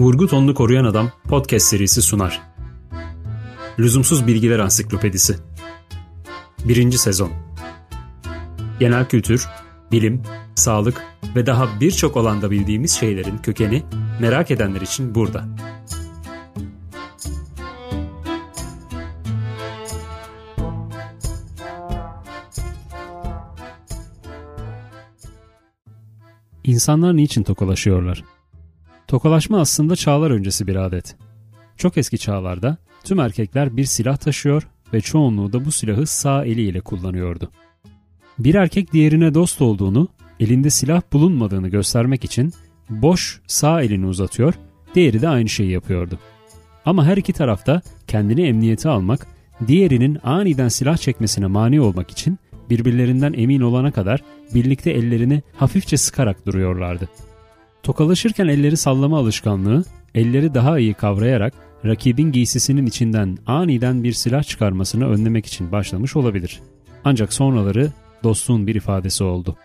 Vurgu Tonlu Koruyan Adam podcast serisi sunar. Lüzumsuz Bilgiler Ansiklopedisi 1. Sezon Genel kültür, bilim, sağlık ve daha birçok alanda bildiğimiz şeylerin kökeni merak edenler için burada. İnsanlar niçin tokalaşıyorlar? Tokalaşma aslında çağlar öncesi bir adet. Çok eski çağlarda tüm erkekler bir silah taşıyor ve çoğunluğu da bu silahı sağ eliyle kullanıyordu. Bir erkek diğerine dost olduğunu, elinde silah bulunmadığını göstermek için boş sağ elini uzatıyor, diğeri de aynı şeyi yapıyordu. Ama her iki tarafta kendini emniyete almak, diğerinin aniden silah çekmesine mani olmak için birbirlerinden emin olana kadar birlikte ellerini hafifçe sıkarak duruyorlardı. Tokalaşırken elleri sallama alışkanlığı, elleri daha iyi kavrayarak rakibin giysisinin içinden aniden bir silah çıkarmasını önlemek için başlamış olabilir. Ancak sonraları dostluğun bir ifadesi oldu.